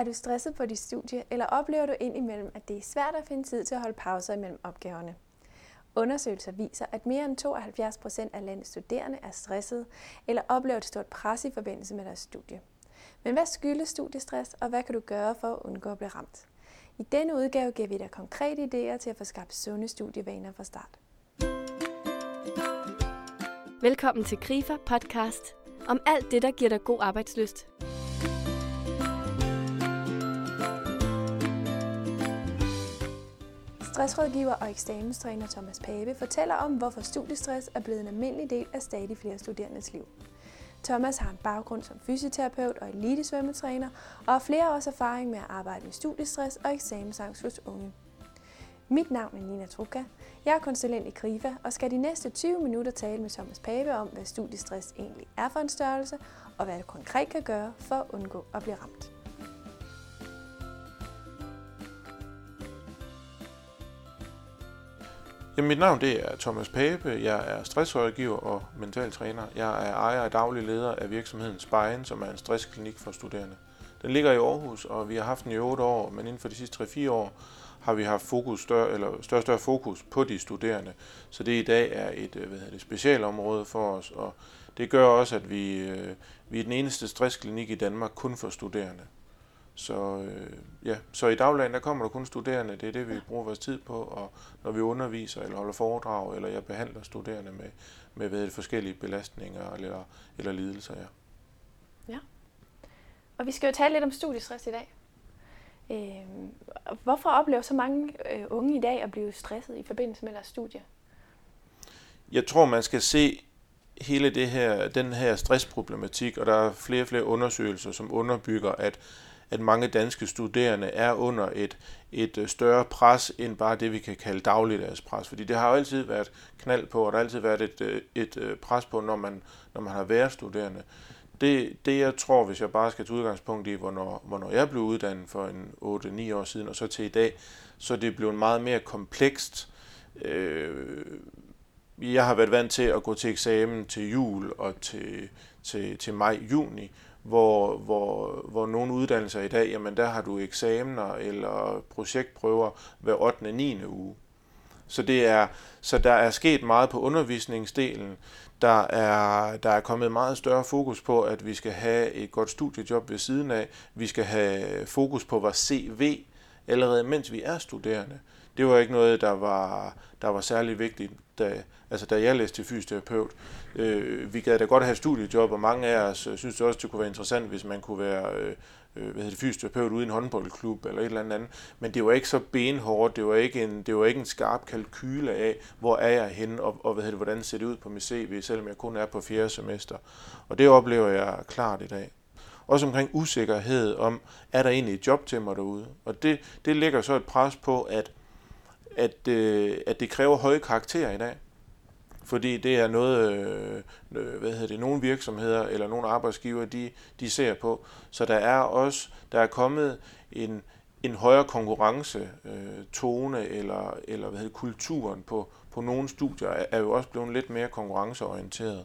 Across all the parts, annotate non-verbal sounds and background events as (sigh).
Er du stresset på dit studie, eller oplever du indimellem, at det er svært at finde tid til at holde pauser imellem opgaverne? Undersøgelser viser, at mere end 72 procent af landets studerende er stressede eller oplever et stort pres i forbindelse med deres studie. Men hvad skyldes studiestress, og hvad kan du gøre for at undgå at blive ramt? I denne udgave giver vi dig konkrete idéer til at få skabt sunde studievaner fra start. Velkommen til Grifer podcast om alt det, der giver dig god arbejdsløst. Stressrådgiver og eksamenstræner Thomas Pape fortæller om, hvorfor studiestress er blevet en almindelig del af stadig flere studerendes liv. Thomas har en baggrund som fysioterapeut og elitesvømmetræner, og har flere års erfaring med at arbejde med studiestress og eksamensangst hos unge. Mit navn er Nina Truka. Jeg er konsulent i KRIFA og skal de næste 20 minutter tale med Thomas Pape om, hvad studiestress egentlig er for en størrelse, og hvad du konkret kan gøre for at undgå at blive ramt. Jamen, mit navn det er Thomas Pape. Jeg er stressrådgiver og mentaltræner. Jeg er ejer og daglig leder af virksomheden Spejn, som er en stressklinik for studerende. Den ligger i Aarhus, og vi har haft den i 8 år, men inden for de sidste 3-4 år har vi haft fokus større, eller større, større fokus på de studerende. Så det i dag er et øh, hvad hedder det, specialområde for os, og det gør også, at vi, øh, vi er den eneste stressklinik i Danmark kun for studerende. Så, øh, ja. så i dagligdagen, der kommer der kun studerende, det er det, vi bruger vores tid på, og når vi underviser eller holder foredrag, eller jeg behandler studerende med, med hvad det, forskellige belastninger eller, eller lidelser. Ja. ja. Og vi skal jo tale lidt om studiestress i dag. Øh, hvorfor oplever så mange øh, unge i dag at blive stresset i forbindelse med deres studie? Jeg tror, man skal se hele det her, den her stressproblematik, og der er flere og flere undersøgelser, som underbygger, at at mange danske studerende er under et, et øh, større pres end bare det, vi kan kalde dagligdagspres. Fordi det har jo altid været knald på, og der har altid været et, øh, et øh, pres på, når man, når man har været studerende. Det, det jeg tror, hvis jeg bare skal tage udgangspunkt i, hvornår, hvornår jeg blev uddannet for en 8-9 år siden, og så til i dag, så det blev meget mere komplekst. Øh, jeg har været vant til at gå til eksamen til jul og til, til, til maj-juni, hvor, hvor, hvor nogle uddannelser i dag, jamen der har du eksamener eller projektprøver hver 8. og 9. uge. Så, det er, så der er sket meget på undervisningsdelen. Der er, der er kommet meget større fokus på, at vi skal have et godt studiejob ved siden af. Vi skal have fokus på vores CV allerede mens vi er studerende. Det var ikke noget, der var, der var særlig vigtigt, da, altså da jeg læste til fysioterapeut. Øh, vi gad da godt have studiejob, og mange af os øh, synes også, det kunne være interessant, hvis man kunne være øh, øh, hvad hedder det, fysioterapeut ude i en håndboldklub eller et eller andet andet. Men det var ikke så benhårdt, det var ikke en, det var ikke en skarp kalkyle af, hvor er jeg henne, og, og hvad hedder det, hvordan ser det ud på mit CV, selvom jeg kun er på fjerde semester. Og det oplever jeg klart i dag. Også omkring usikkerhed om, er der egentlig et job til mig derude? Og det, det lægger så et pres på, at, at, øh, at det kræver høje karakterer i dag fordi det er noget, øh, øh, hvad hedder det, nogle virksomheder eller nogle arbejdsgiver, de, de ser på. Så der er også, der er kommet en, en højere konkurrence øh, tone eller, eller hvad hedder, kulturen på, på nogle studier er, jo også blevet lidt mere konkurrenceorienteret.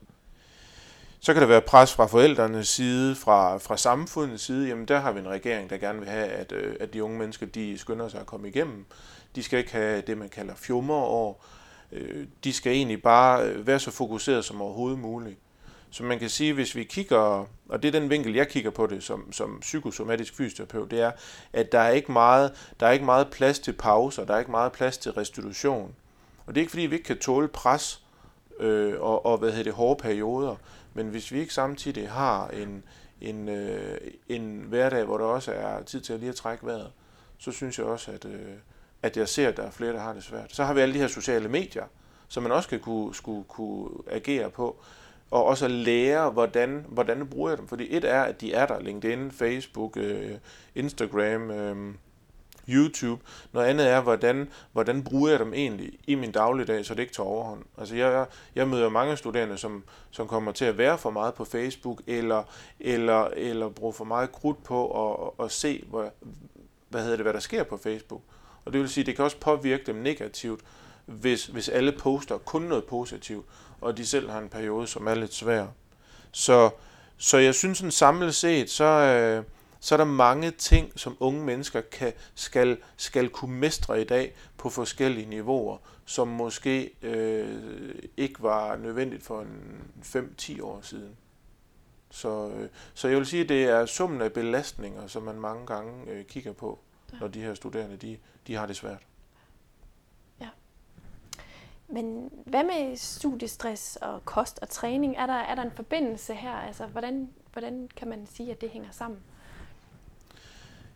Så kan der være pres fra forældrenes side, fra, fra samfundets side. Jamen der har vi en regering, der gerne vil have, at, øh, at de unge mennesker de skynder sig at komme igennem. De skal ikke have det, man kalder fjummerår Øh, de skal egentlig bare øh, være så fokuseret som overhovedet muligt. Så man kan sige, hvis vi kigger, og det er den vinkel, jeg kigger på det som, som psykosomatisk fysioterapeut, det er, at der er, ikke meget, der er ikke meget plads til pauser, der er ikke meget plads til restitution. Og det er ikke fordi, vi ikke kan tåle pres øh, og, og hvad hedder det, hårde perioder, men hvis vi ikke samtidig har en, en, øh, en hverdag, hvor der også er tid til at lige at trække vejret, så synes jeg også, at, øh, at jeg ser, at der er flere, der har det svært. Så har vi alle de her sociale medier, som man også skal kunne, skulle, kunne agere på, og også at lære, hvordan, hvordan bruger jeg dem. Fordi et er, at de er der, LinkedIn, Facebook, øh, Instagram, øh, YouTube. Noget andet er, hvordan, hvordan bruger jeg dem egentlig i min dagligdag, så det ikke tager overhånd. Altså jeg, jeg møder mange studerende, som, som kommer til at være for meget på Facebook, eller, eller, eller bruge for meget krudt på at, at se, hvad, hvad, hedder det, hvad der sker på Facebook. Og det vil sige, at det kan også påvirke dem negativt, hvis, hvis alle poster kun noget positivt, og de selv har en periode, som er lidt svær. Så, så jeg synes sådan samlet set, så, øh, så er der mange ting, som unge mennesker kan, skal, skal kunne mestre i dag på forskellige niveauer, som måske øh, ikke var nødvendigt for en 5-10 år siden. Så, øh, så jeg vil sige, at det er summen af belastninger, som man mange gange øh, kigger på, når de her studerende de, de har det svært. Ja. Men hvad med studiestress og kost og træning? Er der, er der en forbindelse her? Altså, hvordan, hvordan kan man sige, at det hænger sammen?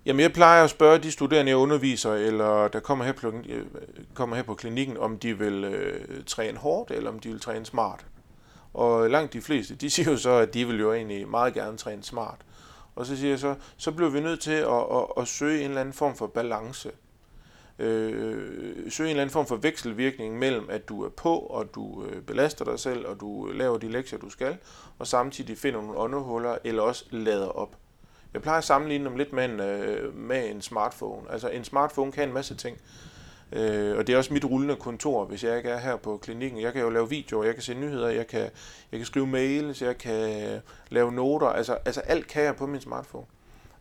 Jamen, jeg plejer at spørge de studerende, jeg underviser, eller der kommer her på, øh, kommer her på klinikken, om de vil øh, træne hårdt, eller om de vil træne smart. Og langt de fleste, de (laughs) siger jo så, at de vil jo egentlig meget gerne træne smart. Og så siger jeg så, så bliver vi nødt til at, at, at søge en eller anden form for balance. Øh, søge en eller anden form for vekselvirkning mellem, at du er på, og du øh, belaster dig selv, og du øh, laver de lektier, du skal, og samtidig finder nogle åndehuller, eller også lader op. Jeg plejer at sammenligne dem lidt med en, øh, med en smartphone. Altså en smartphone kan en masse ting. Øh, og det er også mit rullende kontor, hvis jeg ikke er her på klinikken. Jeg kan jo lave videoer, jeg kan se nyheder, jeg kan, jeg kan skrive mails, jeg kan lave noter. Altså, altså alt kan jeg på min smartphone.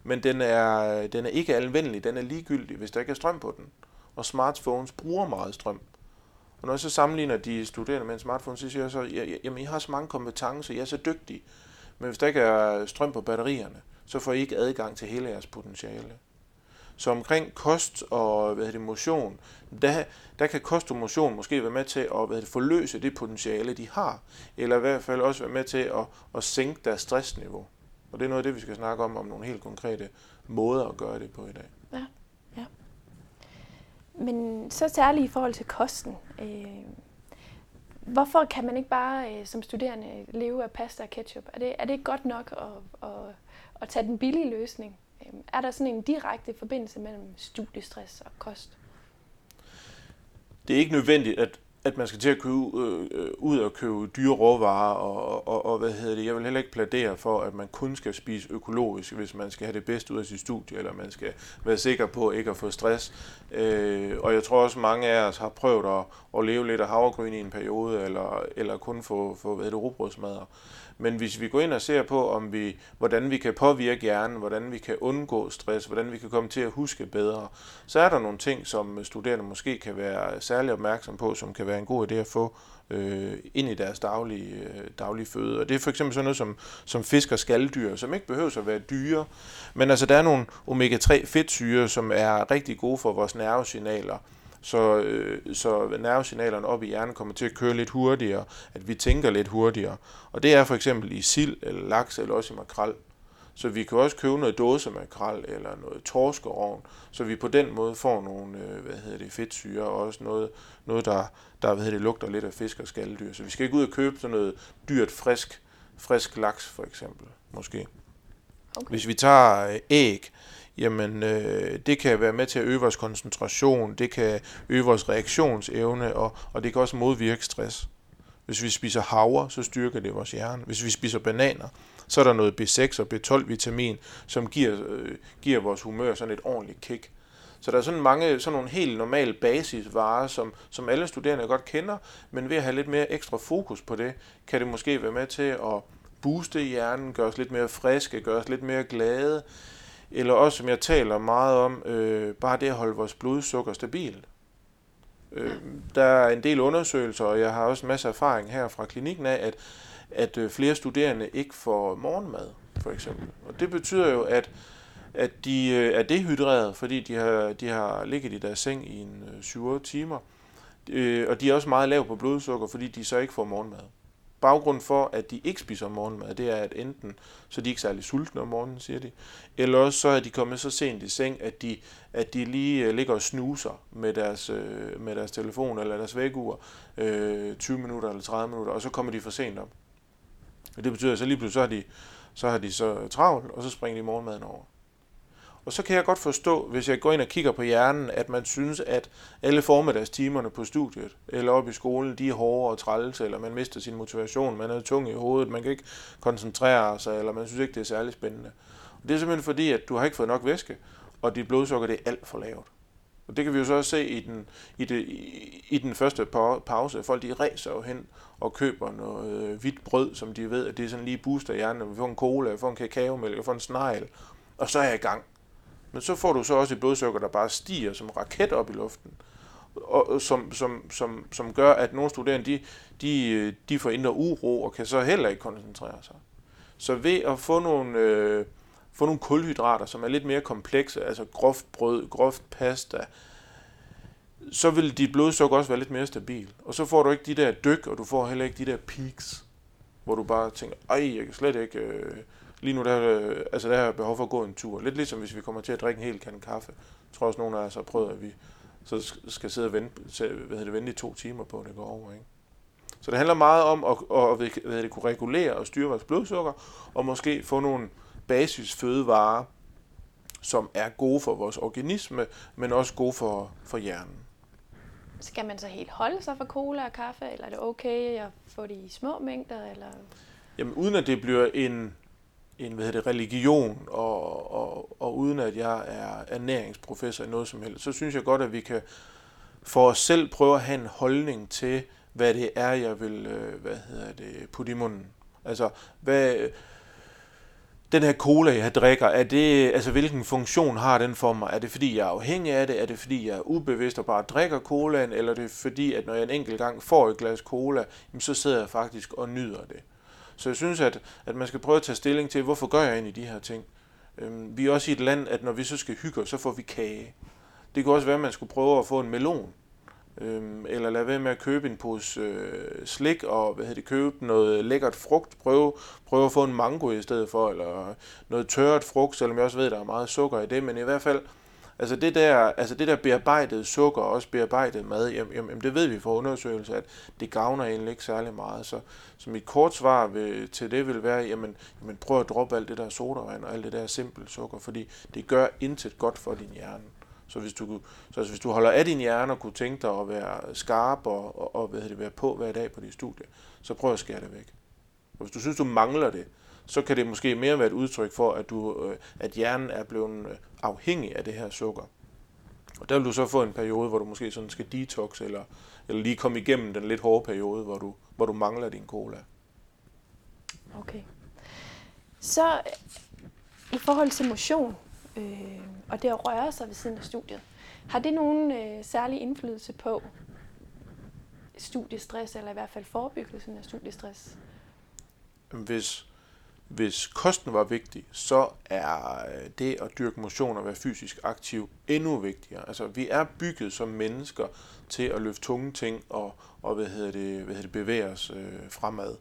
Men den er, den er ikke alvendelig, den er ligegyldig, hvis der ikke er strøm på den. Og smartphones bruger meget strøm. Og når jeg så sammenligner de studerende med en smartphone, så siger jeg så, jamen I har så mange kompetencer, jeg er så dygtig. Men hvis der ikke er strøm på batterierne, så får I ikke adgang til hele jeres potentiale. Så omkring kost og hvad det, motion, der, der kan kost og motion måske være med til at hvad det, forløse det potentiale, de har, eller i hvert fald også være med til at, at sænke deres stressniveau. Og det er noget af det, vi skal snakke om, om nogle helt konkrete måder at gøre det på i dag. Men så særligt i forhold til kosten. Øh, hvorfor kan man ikke bare øh, som studerende leve af pasta og ketchup? Er det, er det ikke godt nok at, at, at tage den billige løsning? Øh, er der sådan en direkte forbindelse mellem studiestress og kost? Det er ikke nødvendigt, at, at man skal til at købe øh, øh ud og købe dyre råvarer, og, og, og hvad hedder det, jeg vil heller ikke pladere for, at man kun skal spise økologisk, hvis man skal have det bedste ud af sit studie, eller man skal være sikker på ikke at få stress. Øh, og jeg tror også, mange af os har prøvet at, at leve lidt af havregryn i en periode, eller, eller kun få, få hvad det, rugbrødsmadder. Men hvis vi går ind og ser på, om vi, hvordan vi kan påvirke hjernen, hvordan vi kan undgå stress, hvordan vi kan komme til at huske bedre, så er der nogle ting, som studerende måske kan være særlig opmærksom på, som kan være en god idé at få øh, ind i deres daglige, øh, daglige føde. Og det er for eksempel sådan noget som, som fisk og skalddyr, som ikke behøver at være dyre, men altså der er nogle omega-3 fedtsyre, som er rigtig gode for vores nervesignaler så, øh, så nervesignalerne op i hjernen kommer til at køre lidt hurtigere, at vi tænker lidt hurtigere. Og det er for eksempel i sild eller laks eller også i makrel. Så vi kan også købe noget dåse makrel eller noget torskerovn, så vi på den måde får nogle øh, hvad hedder det, fedtsyre og også noget, noget der, der hvad hedder det, lugter lidt af fisk og skaldyr. Så vi skal ikke ud og købe sådan noget dyrt, frisk, frisk laks for eksempel, måske. Okay. Hvis vi tager øh, æg, jamen øh, det kan være med til at øge vores koncentration, det kan øge vores reaktionsevne, og, og det kan også modvirke stress. Hvis vi spiser havre, så styrker det vores hjerne. Hvis vi spiser bananer, så er der noget B6 og B12-vitamin, som giver, øh, giver vores humør sådan et ordentligt kick. Så der er sådan mange sådan nogle helt normale basisvarer, som, som alle studerende godt kender, men ved at have lidt mere ekstra fokus på det, kan det måske være med til at booste hjernen, gøre os lidt mere friske, gøre os lidt mere glade, eller også, som jeg taler meget om, øh, bare det at holde vores blodsukker stabilt. Øh, der er en del undersøgelser, og jeg har også en masse erfaring her fra klinikken af, at, at øh, flere studerende ikke får morgenmad, for eksempel. Og det betyder jo, at, at de øh, er dehydreret, fordi de har, de har ligget i deres seng i en øh, 7-8 timer. Øh, og de er også meget lav på blodsukker, fordi de så ikke får morgenmad. Baggrunden for, at de ikke spiser morgenmad, det er, at enten så er de ikke særlig sultne om morgenen, siger de, eller også så er de kommet så sent i seng, at de, at de lige øh, ligger og snuser med deres, øh, med deres telefon eller deres vækkeur øh, 20 minutter eller 30 minutter, og så kommer de for sent op. Og det betyder, at så lige pludselig så har de så, har de så travlt, og så springer de morgenmaden over. Og så kan jeg godt forstå, hvis jeg går ind og kigger på hjernen, at man synes, at alle formiddagstimerne på studiet eller op i skolen, de er hårde og trælse, eller man mister sin motivation, man er tung i hovedet, man kan ikke koncentrere sig, eller man synes ikke, det er særlig spændende. Og det er simpelthen fordi, at du har ikke fået nok væske, og dit blodsukker det er alt for lavt. Og det kan vi jo så også se i den, i, det, i, i den første pause. Folk de ræser jo hen og køber noget øh, hvidt brød, som de ved, at det er sådan lige booster hjernen. Vi får en cola, vi får en kakaomælk, vi får en snegl, og så er jeg i gang. Men så får du så også et blodsukker, der bare stiger som raket op i luften, og, som, som, som, som gør, at nogle studerende, de, de, de får indre uro og kan så heller ikke koncentrere sig. Så ved at få nogle, øh, få nogle kulhydrater, som er lidt mere komplekse, altså groft brød, groft pasta, så vil dit blodsukker også være lidt mere stabil. Og så får du ikke de der dyk, og du får heller ikke de der peaks, hvor du bare tænker, ej, jeg kan slet ikke... Øh, lige nu der, øh, altså der har jeg behov for at gå en tur. Lidt ligesom hvis vi kommer til at drikke en hel kande kaffe. Jeg tror også, nogle af os har prøvet, at vi så skal sidde og vente, hvad det, vente i to timer på, at det går over. Ikke? Så det handler meget om at, at, at hvad det, kunne regulere og styre vores blodsukker, og måske få nogle basisfødevarer, som er gode for vores organisme, men også gode for, for hjernen. Skal man så helt holde sig for cola og kaffe, eller er det okay at få det i små mængder? Eller? Jamen uden at det bliver en, en hvad hedder det, religion, og, og, og uden at jeg er ernæringsprofessor i noget som helst, så synes jeg godt, at vi kan for os selv prøve at have en holdning til, hvad det er, jeg vil øh, hvad hedder det, putte i munden. Altså, hvad, den her cola, jeg drikker, er det, altså hvilken funktion har den for mig? Er det fordi, jeg er afhængig af det? Er det fordi, jeg er ubevidst og bare drikker colaen? Eller er det fordi, at når jeg en enkelt gang får et glas cola, så sidder jeg faktisk og nyder det? Så jeg synes, at, at man skal prøve at tage stilling til, hvorfor gør jeg egentlig de her ting? Øhm, vi er også i et land, at når vi så skal hygge så får vi kage. Det kunne også være, at man skulle prøve at få en melon. Øhm, eller lade være med at købe en pose øh, slik og hvad hedder det, købe noget lækkert frugt. Prøve, prøve at få en mango i stedet for, eller noget tørret frugt, selvom jeg også ved, at der er meget sukker i det. Men i hvert fald, altså det der, altså det der bearbejdede sukker og også bearbejdet mad, jamen, jamen, det ved vi fra undersøgelser, at det gavner egentlig ikke særlig meget. Så, så mit kort svar vil, til det vil være, jamen, jamen prøv at droppe alt det der sodavand og alt det der simpelt sukker, fordi det gør intet godt for din hjerne. Så hvis du, så hvis du holder af din hjerne og kunne tænke dig at være skarp og, og, og hvad det, være på hver dag på dit studie, så prøv at skære det væk. Og hvis du synes, du mangler det, så kan det måske mere være et udtryk for, at, du, øh, at hjernen er blevet øh, afhængig af det her sukker. Og der vil du så få en periode, hvor du måske sådan skal detox, eller, eller lige komme igennem den lidt hårde periode, hvor du, hvor du mangler din cola. Okay. Så i forhold til motion, øh, og det at røre sig ved siden af studiet. Har det nogen øh, særlig indflydelse på studiestress, eller i hvert fald forebyggelsen af studiestress? Hvis, hvis kosten var vigtig, så er øh, det at dyrke motion og være fysisk aktiv endnu vigtigere. Altså, vi er bygget som mennesker til at løfte tunge ting og, og hvad hedder det, hvad hedder det, bevæge os øh, fremad.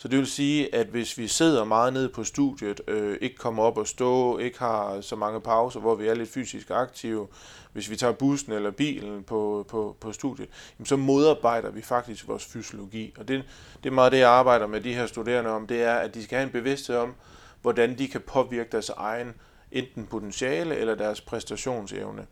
Så det vil sige, at hvis vi sidder meget nede på studiet, øh, ikke kommer op og stå, ikke har så mange pauser, hvor vi er lidt fysisk aktive, hvis vi tager bussen eller bilen på, på, på studiet, jamen så modarbejder vi faktisk vores fysiologi. Og det, det er meget det, jeg arbejder med de her studerende om, det er, at de skal have en bevidsthed om, hvordan de kan påvirke deres egen enten potentiale eller deres præstationsevne.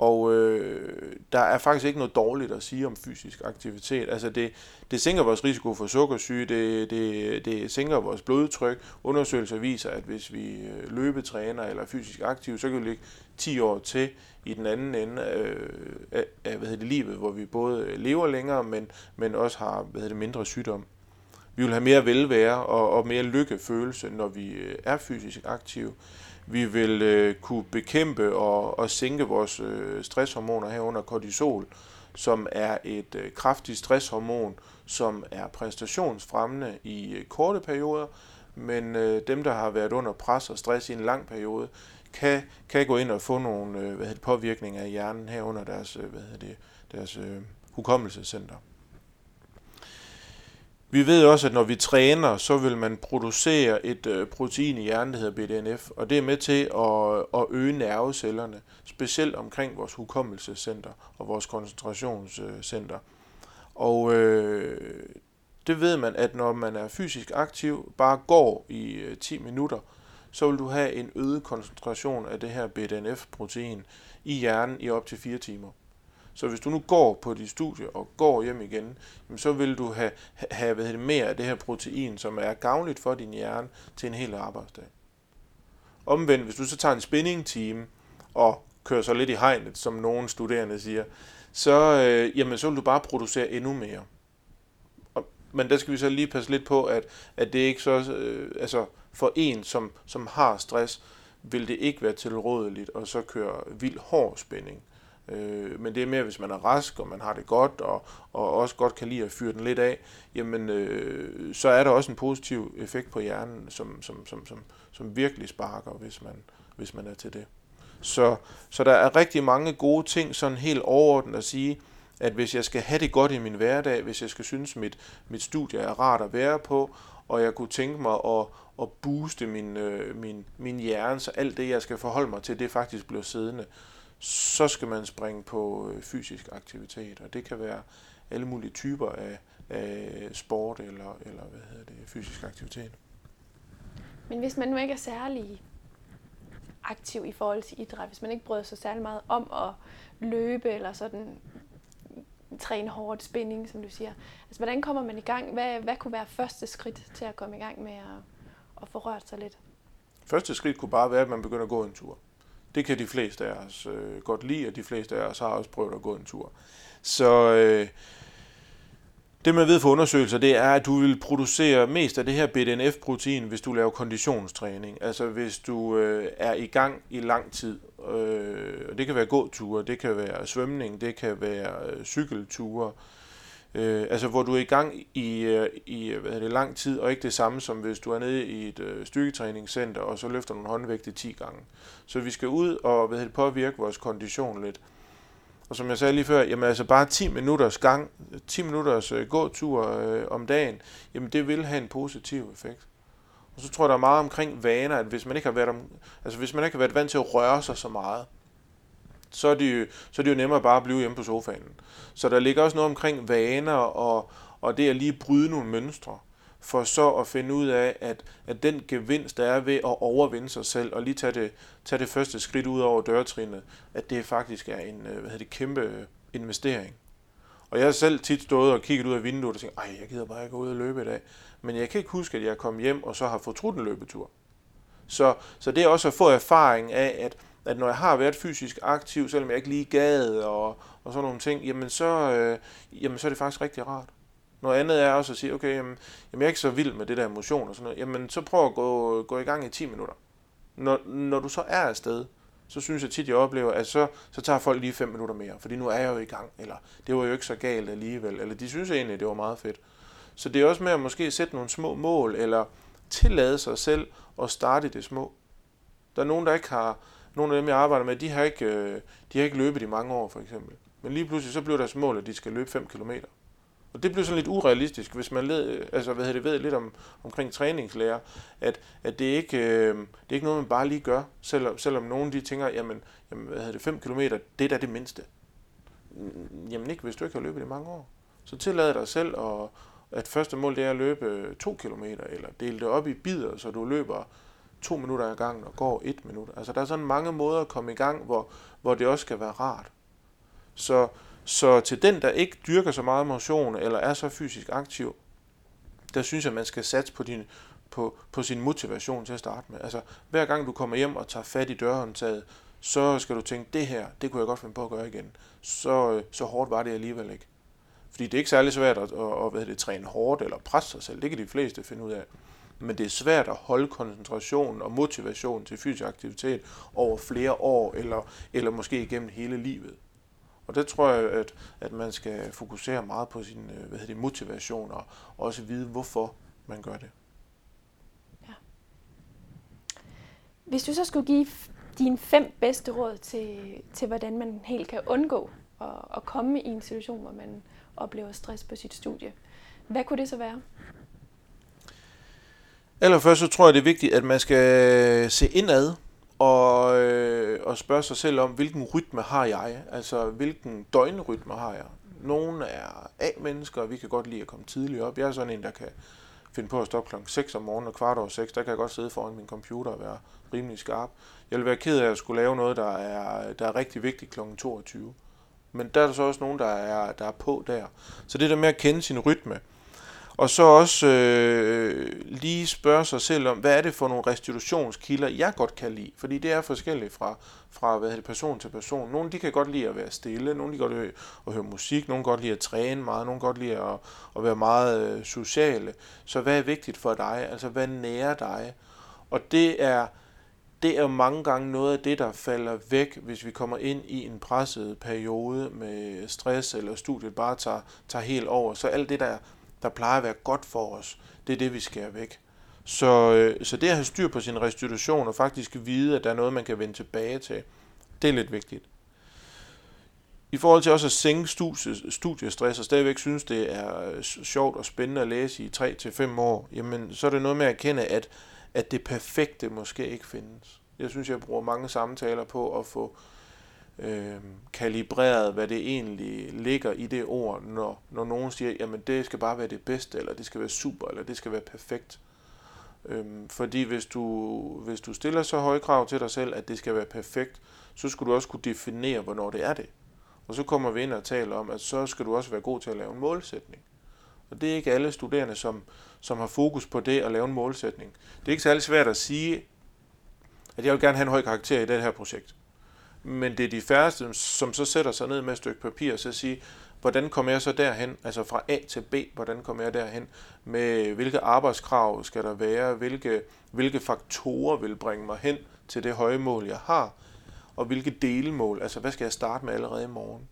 Og øh, der er faktisk ikke noget dårligt at sige om fysisk aktivitet. Altså det, det sænker vores risiko for sukkersyge, det, det, det sænker vores blodtryk. Undersøgelser viser, at hvis vi øh, løbetræner eller er fysisk aktive, så kan vi ligge 10 år til i den anden ende øh, af, af hvad hedder det, livet, hvor vi både lever længere, men, men også har hvad hedder det, mindre sygdom. Vi vil have mere velvære og, og mere lykkefølelse, når vi øh, er fysisk aktive. Vi vil øh, kunne bekæmpe og, og sænke vores øh, stresshormoner herunder kortisol, som er et øh, kraftigt stresshormon, som er præstationsfremmende i øh, korte perioder, men øh, dem, der har været under pres og stress i en lang periode, kan, kan gå ind og få nogle øh, hvad det, påvirkninger af hjernen herunder deres, øh, hvad det, deres øh, hukommelsescenter. Vi ved også, at når vi træner, så vil man producere et øh, protein i hjernen, der hedder BDNF, og det er med til at, at øge nervecellerne, specielt omkring vores hukommelsescenter og vores koncentrationscenter. Og øh, det ved man, at når man er fysisk aktiv, bare går i øh, 10 minutter, så vil du have en øget koncentration af det her BDNF-protein i hjernen i op til 4 timer. Så hvis du nu går på dit studie og går hjem igen, så vil du have, have hvad det, mere af det her protein, som er gavnligt for din hjerne til en hel arbejdsdag. Omvendt, hvis du så tager en spinning-time og kører så lidt i hegnet, som nogle studerende siger, så, øh, jamen, så vil du bare producere endnu mere. Og, men der skal vi så lige passe lidt på, at, at det ikke så, øh, altså for en, som, som har stress, vil det ikke være tilrådeligt at så køre vild hård spænding. Øh, men det er mere, hvis man er rask, og man har det godt, og, og også godt kan lide at fyre den lidt af, jamen øh, så er der også en positiv effekt på hjernen, som, som, som, som, som virkelig sparker, hvis man, hvis man er til det. Så, så der er rigtig mange gode ting, sådan helt overordnet at sige, at hvis jeg skal have det godt i min hverdag, hvis jeg skal synes, mit, mit studie er rart at være på, og jeg kunne tænke mig at, at booste min, øh, min, min hjerne, så alt det, jeg skal forholde mig til, det faktisk bliver siddende, så skal man springe på øh, fysisk aktivitet, og det kan være alle mulige typer af, af sport eller, eller hvad hedder det, fysisk aktivitet. Men hvis man nu ikke er særlig aktiv i forhold til idræt, hvis man ikke bryder sig særlig meget om at løbe eller sådan træne hårdt spænding, som du siger. Altså, hvordan kommer man i gang? Hvad, hvad kunne være første skridt til at komme i gang med at, at få rørt sig lidt? Første skridt kunne bare være, at man begynder at gå en tur. Det kan de fleste af os øh, godt lide, og de fleste af os har også prøvet at gå en tur. Så øh, det man ved fra undersøgelser, det er, at du vil producere mest af det her BDNF-protein, hvis du laver konditionstræning. Altså hvis du øh, er i gang i lang tid. Øh, det kan være gåture, det kan være svømning, det kan være øh, cykelture. Øh, Øh, altså hvor du er i gang i, øh, i hvad det, lang tid, og ikke det samme som hvis du er nede i et øh, styrketræningscenter, og så løfter nogle håndvægte 10 gange. Så vi skal ud og hvad det, påvirke vores kondition lidt. Og som jeg sagde lige før, jamen altså bare 10 minutters gang, 10 minutters øh, gåtur øh, om dagen, jamen det vil have en positiv effekt. Og så tror jeg, der er meget omkring vaner, at hvis man ikke har været, om, altså hvis man ikke har været vant til at røre sig så meget, så er, det jo, så er det jo nemmere bare at blive hjemme på sofaen. Så der ligger også noget omkring vaner og, og det at lige bryde nogle mønstre for så at finde ud af, at, at den gevinst, der er ved at overvinde sig selv, og lige tage det, tage det første skridt ud over dørtrinnet, at det faktisk er en øh, hvad hedder det, kæmpe investering. Og jeg har selv tit stået og kigget ud af vinduet og tænkt, ej, jeg gider bare ikke gå ud og løbe i dag. Men jeg kan ikke huske, at jeg kom hjem og så har fortrudt en løbetur. Så, så det er også at få erfaring af, at, at når jeg har været fysisk aktiv, selvom jeg ikke lige gad og, og sådan nogle ting, jamen så, øh, jamen så er det faktisk rigtig rart. Noget andet er også at sige, okay, jamen, jamen jeg er ikke så vild med det der motion og sådan noget. Jamen så prøv at gå, gå i gang i 10 minutter. Når, når du så er afsted, så synes jeg tit, jeg oplever, at så, så tager folk lige 5 minutter mere, fordi nu er jeg jo i gang, eller det var jo ikke så galt alligevel, eller de synes egentlig, det var meget fedt. Så det er også med at måske sætte nogle små mål, eller tillade sig selv at starte det små. Der er nogen, der ikke har, nogle af dem, jeg arbejder med, de har ikke, øh, de har ikke løbet i mange år, for eksempel. Men lige pludselig så bliver deres mål, at de skal løbe 5 km. Og det blev sådan lidt urealistisk, hvis man led, øh, altså, hvad det, ved lidt om, omkring træningslærer, at, at det, ikke, øh, det er ikke noget, man bare lige gør, selvom, selvom nogen de tænker, jamen, jamen hvad hedder det, 5 km, det er da det mindste. Mm, jamen ikke, hvis du ikke har løbet i mange år. Så tillad dig selv, at, at første mål det er at løbe 2 km, eller dele det op i bidder, så du løber to minutter ad gangen og går et minut. Altså der er sådan mange måder at komme i gang, hvor, hvor det også skal være rart. Så, så til den, der ikke dyrker så meget motion, eller er så fysisk aktiv, der synes jeg, man skal satse på, din, på, på sin motivation til at starte med. Altså, hver gang du kommer hjem og tager fat i dørhåndtaget, så skal du tænke, det her, det kunne jeg godt finde på at gøre igen. Så, øh, så hårdt var det alligevel ikke. Fordi det er ikke særlig svært at, at, at hvad det, træne hårdt eller presse sig selv. Det kan de fleste finde ud af. Men det er svært at holde koncentrationen og motivation til fysisk aktivitet over flere år, eller, eller måske igennem hele livet. Og det tror jeg, at, at man skal fokusere meget på sin øh, hvad hedder det, motivation og også vide, hvorfor man gør det. Ja. Hvis du så skulle give dine fem bedste råd til, til hvordan man helt kan undgå at, at komme i en situation, hvor man oplever stress på sit studie, hvad kunne det så være? Allerførst så tror jeg, det er vigtigt, at man skal se indad og, øh, og spørge sig selv om, hvilken rytme har jeg? Altså, hvilken døgnrytme har jeg? Nogle er A-mennesker, og vi kan godt lide at komme tidligt op. Jeg er sådan en, der kan finde på at stoppe klokken 6 om morgenen og kvart over 6. Der kan jeg godt sidde foran min computer og være rimelig skarp. Jeg vil være ked af at skulle lave noget, der er, der er rigtig vigtigt klokken 22. Men der er der så også nogen, der er, der er på der. Så det der med at kende sin rytme, og så også øh, lige spørge sig selv om, hvad er det for nogle restitutionskilder, jeg godt kan lide? Fordi det er forskelligt fra, fra hvad det, person til person. Nogle de kan godt lide at være stille, nogle de kan godt lide at høre musik, nogle kan godt lide at træne meget, nogle kan godt lide at, at være meget øh, sociale. Så hvad er vigtigt for dig? Altså hvad nærer dig? Og det er det er mange gange noget af det, der falder væk, hvis vi kommer ind i en presset periode med stress, eller studiet bare tager, tager helt over. Så alt det, der, der plejer at være godt for os, det er det, vi skærer væk. Så, øh, så det at have styr på sin restitution, og faktisk vide, at der er noget, man kan vende tilbage til, det er lidt vigtigt. I forhold til også at sænke studiestress og stadigvæk synes, det er øh, sjovt og spændende at læse i 3-5 år, jamen så er det noget med at erkende, at at det perfekte måske ikke findes. Jeg synes, jeg bruger mange samtaler på at få øh, kalibreret, hvad det egentlig ligger i det ord, når, når nogen siger, jamen det skal bare være det bedste, eller det skal være super, eller det skal være perfekt. Øhm, fordi hvis du, hvis du stiller så høje krav til dig selv, at det skal være perfekt, så skulle du også kunne definere, hvornår det er det. Og så kommer vi ind og taler om, at så skal du også være god til at lave en målsætning. Og det er ikke alle studerende, som, som har fokus på det at lave en målsætning. Det er ikke særlig svært at sige, at jeg vil gerne have en høj karakter i det her projekt. Men det er de færreste, som så sætter sig ned med et stykke papir og så siger, hvordan kommer jeg så derhen, altså fra A til B, hvordan kommer jeg derhen, med hvilke arbejdskrav skal der være, hvilke, hvilke faktorer vil bringe mig hen til det høje mål, jeg har, og hvilke delmål, altså hvad skal jeg starte med allerede i morgen.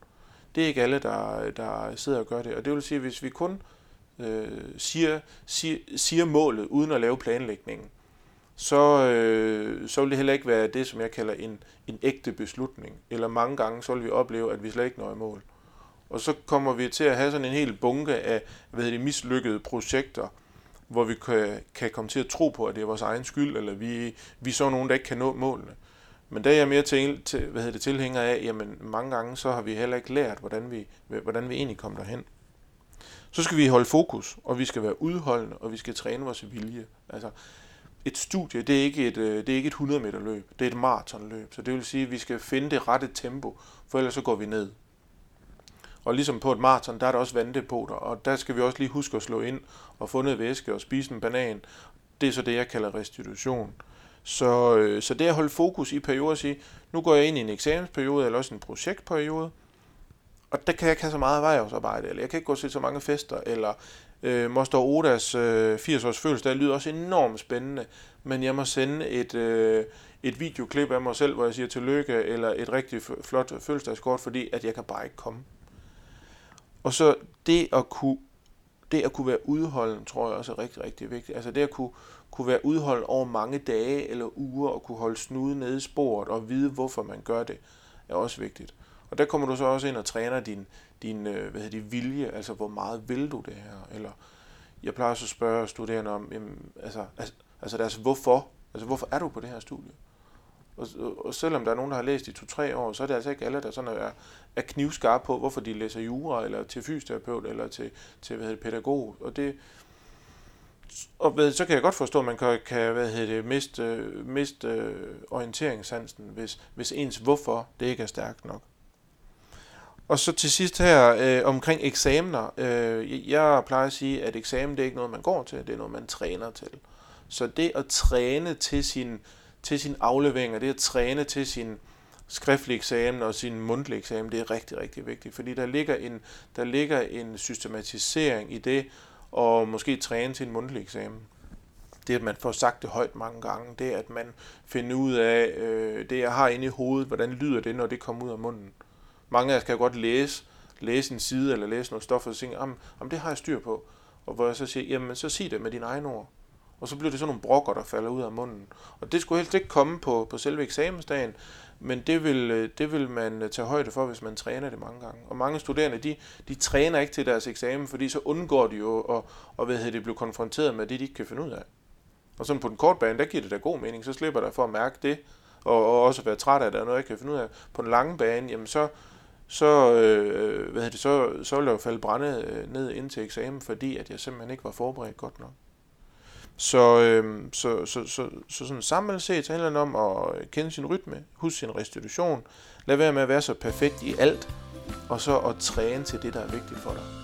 Det er ikke alle, der, der sidder og gør det, og det vil sige, at hvis vi kun øh, siger, siger, siger målet uden at lave planlægningen, så, øh, så vil det heller ikke være det, som jeg kalder en, en ægte beslutning. Eller mange gange, så vil vi opleve, at vi slet ikke når i mål. Og så kommer vi til at have sådan en hel bunke af hvad hedder det, mislykkede projekter, hvor vi kan, kan komme til at tro på, at det er vores egen skyld, eller vi, vi er så nogen, der ikke kan nå målene. Men der er jeg mere til, til, hvad hedder det, tilhænger af, jamen mange gange så har vi heller ikke lært, hvordan vi, hvordan vi egentlig kommer derhen. Så skal vi holde fokus, og vi skal være udholdende, og vi skal træne vores vilje. Altså, et studie, det er ikke et, øh, det er ikke et 100 meter løb, det er et maratonløb. Så det vil sige, at vi skal finde det rette tempo, for ellers så går vi ned. Og ligesom på et maraton, der er der også vanddepoter, og der skal vi også lige huske at slå ind og få noget væske og spise en banan. Det er så det, jeg kalder restitution. Så, øh, så det at holde fokus i perioder og sige, nu går jeg ind i en eksamensperiode eller også en projektperiode, og der kan jeg ikke have så meget vejarbejde, eller jeg kan ikke gå til så mange fester, eller øh, Moster Odas øh, 80-års fødselsdag lyder også enormt spændende, men jeg må sende et, øh, et videoklip af mig selv, hvor jeg siger tillykke, eller et rigtig flot fødselsdagskort, fordi at jeg kan bare ikke komme. Og så det at kunne, det at kunne være udholden, tror jeg også er rigtig, rigtig vigtigt. Altså det at kunne, kunne være udholden over mange dage eller uger, og kunne holde snuden nede i sporet, og vide, hvorfor man gør det, er også vigtigt. Og der kommer du så også ind og træner din, din øh, hvad hedder det, vilje, altså hvor meget vil du det her? Eller jeg plejer så at spørge studerende om, jamen, altså, altså, altså deres hvorfor, altså hvorfor er du på det her studie? Og, og selvom der er nogen, der har læst i to-tre år, så er det altså ikke alle, der sådan er, er knivskarpe på, hvorfor de læser jura, eller til fysioterapeut, eller til, til hvad hedder det, pædagog. Og det, og ved, så kan jeg godt forstå, at man kan, kan hvad hedder det, miste, miste øh, orienteringssansen, hvis, hvis ens hvorfor det ikke er stærkt nok. Og så til sidst her øh, omkring eksamener. Øh, jeg plejer at sige, at eksamen det er ikke noget, man går til, det er noget, man træner til. Så det at træne til sin, til sin aflevering, og det at træne til sin skriftlige eksamen og sin mundtlige eksamen, det er rigtig, rigtig vigtigt, fordi der ligger en, der ligger en systematisering i det, og måske træne til en mundtlig eksamen. Det, at man får sagt det højt mange gange, det at man finder ud af, øh, det jeg har inde i hovedet, hvordan lyder det, når det kommer ud af munden. Mange af os kan jo godt læse, læse en side eller læse noget stof, og så tænke, om det har jeg styr på. Og hvor jeg så siger, jamen så sig det med dine egne ord. Og så bliver det sådan nogle brokker, der falder ud af munden. Og det skulle helst ikke komme på, på selve eksamensdagen, men det vil, øh, det vil man øh, tage højde for, hvis man træner det mange gange. Og mange studerende, de, de træner ikke til deres eksamen, fordi så undgår de jo at, og hvad hedder det, blive konfronteret med det, de ikke kan finde ud af. Og sådan på den korte bane, der giver det da god mening, så slipper der for at mærke det, og, og også være træt af, at der er noget, jeg kan finde ud af. På den lange bane, jamen så, så, øh, hvad det, så, så ville jeg jo falde brændet øh, ned ind til eksamen, fordi at jeg simpelthen ikke var forberedt godt nok. Så, øh, så, så, så, så sådan samlet set så handler det om at kende sin rytme, huske sin restitution, lad være med at være så perfekt i alt, og så at træne til det, der er vigtigt for dig.